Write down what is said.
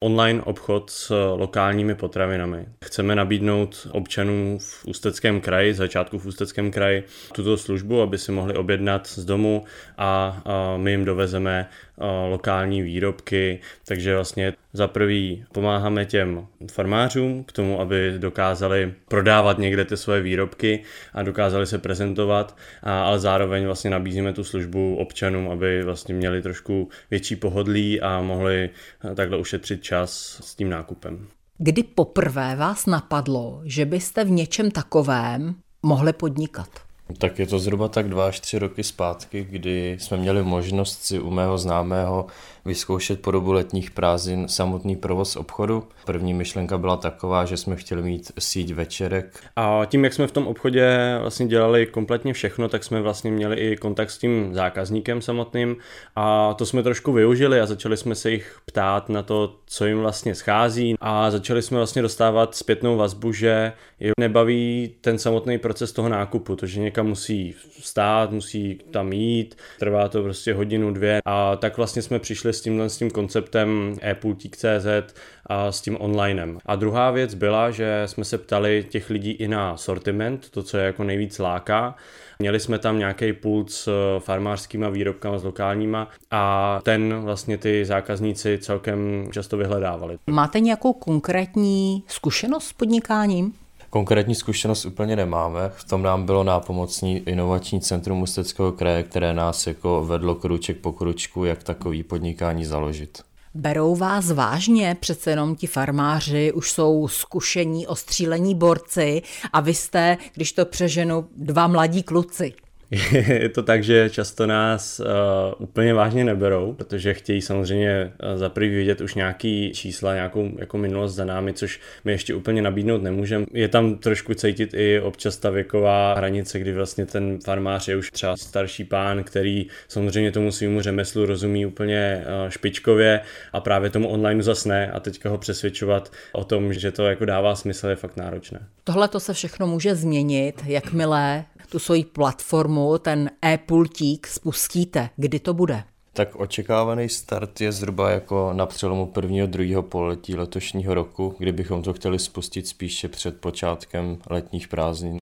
online obchod s lokálními potravinami. Chceme nabídnout občanům v Ústeckém kraji, začátku v Ústeckém kraji, tuto službu, aby si mohli objednat z domu a my jim dovezeme lokální výrobky, takže vlastně za prvý pomáháme těm farmářům k tomu, aby dokázali prodávat někde ty svoje výrobky a dokázali se prezentovat, ale zároveň vlastně nabízíme tu službu občanům, aby vlastně měli trošku větší pohodlí a mohli takhle ušetřit čas s tím nákupem. Kdy poprvé vás napadlo, že byste v něčem takovém mohli podnikat? Tak je to zhruba tak dva až tři roky zpátky, kdy jsme měli možnost si u mého známého vyzkoušet po dobu letních prázdnin samotný provoz obchodu. První myšlenka byla taková, že jsme chtěli mít síť večerek. A tím, jak jsme v tom obchodě vlastně dělali kompletně všechno, tak jsme vlastně měli i kontakt s tím zákazníkem samotným a to jsme trošku využili a začali jsme se jich ptát na to, co jim vlastně schází a začali jsme vlastně dostávat zpětnou vazbu, že je nebaví ten samotný proces toho nákupu, to, že někam musí stát, musí tam jít, trvá to prostě hodinu, dvě a tak vlastně jsme přišli s tímhle s tím konceptem e-pultík.cz a s tím onlinem. A druhá věc byla, že jsme se ptali těch lidí i na sortiment, to, co je jako nejvíc láká. Měli jsme tam nějaký pult s farmářskýma výrobkama, s lokálníma a ten vlastně ty zákazníci celkem často vyhledávali. Máte nějakou konkrétní zkušenost s podnikáním? Konkrétní zkušenost úplně nemáme. V tom nám bylo nápomocní inovační centrum Ústeckého kraje, které nás jako vedlo kruček po kručku, jak takový podnikání založit. Berou vás vážně, přece jenom ti farmáři už jsou zkušení ostřílení borci a vy jste, když to přeženu, dva mladí kluci. je to tak, že často nás uh, úplně vážně neberou, protože chtějí samozřejmě uh, za prvý vidět už nějaký čísla, nějakou jako minulost za námi, což my ještě úplně nabídnout nemůžeme. Je tam trošku cítit i občas ta věková hranice, kdy vlastně ten farmář je už třeba starší pán, který samozřejmě tomu svýmu řemeslu rozumí úplně uh, špičkově a právě tomu online zasne a teďka ho přesvědčovat o tom, že to jako dává smysl, je fakt náročné. Tohle to se všechno může změnit, jakmile tu svoji platformu, ten e-pultík spustíte? Kdy to bude? Tak očekávaný start je zhruba jako na přelomu prvního druhého poletí letošního roku, kdy bychom to chtěli spustit spíše před počátkem letních prázdnin.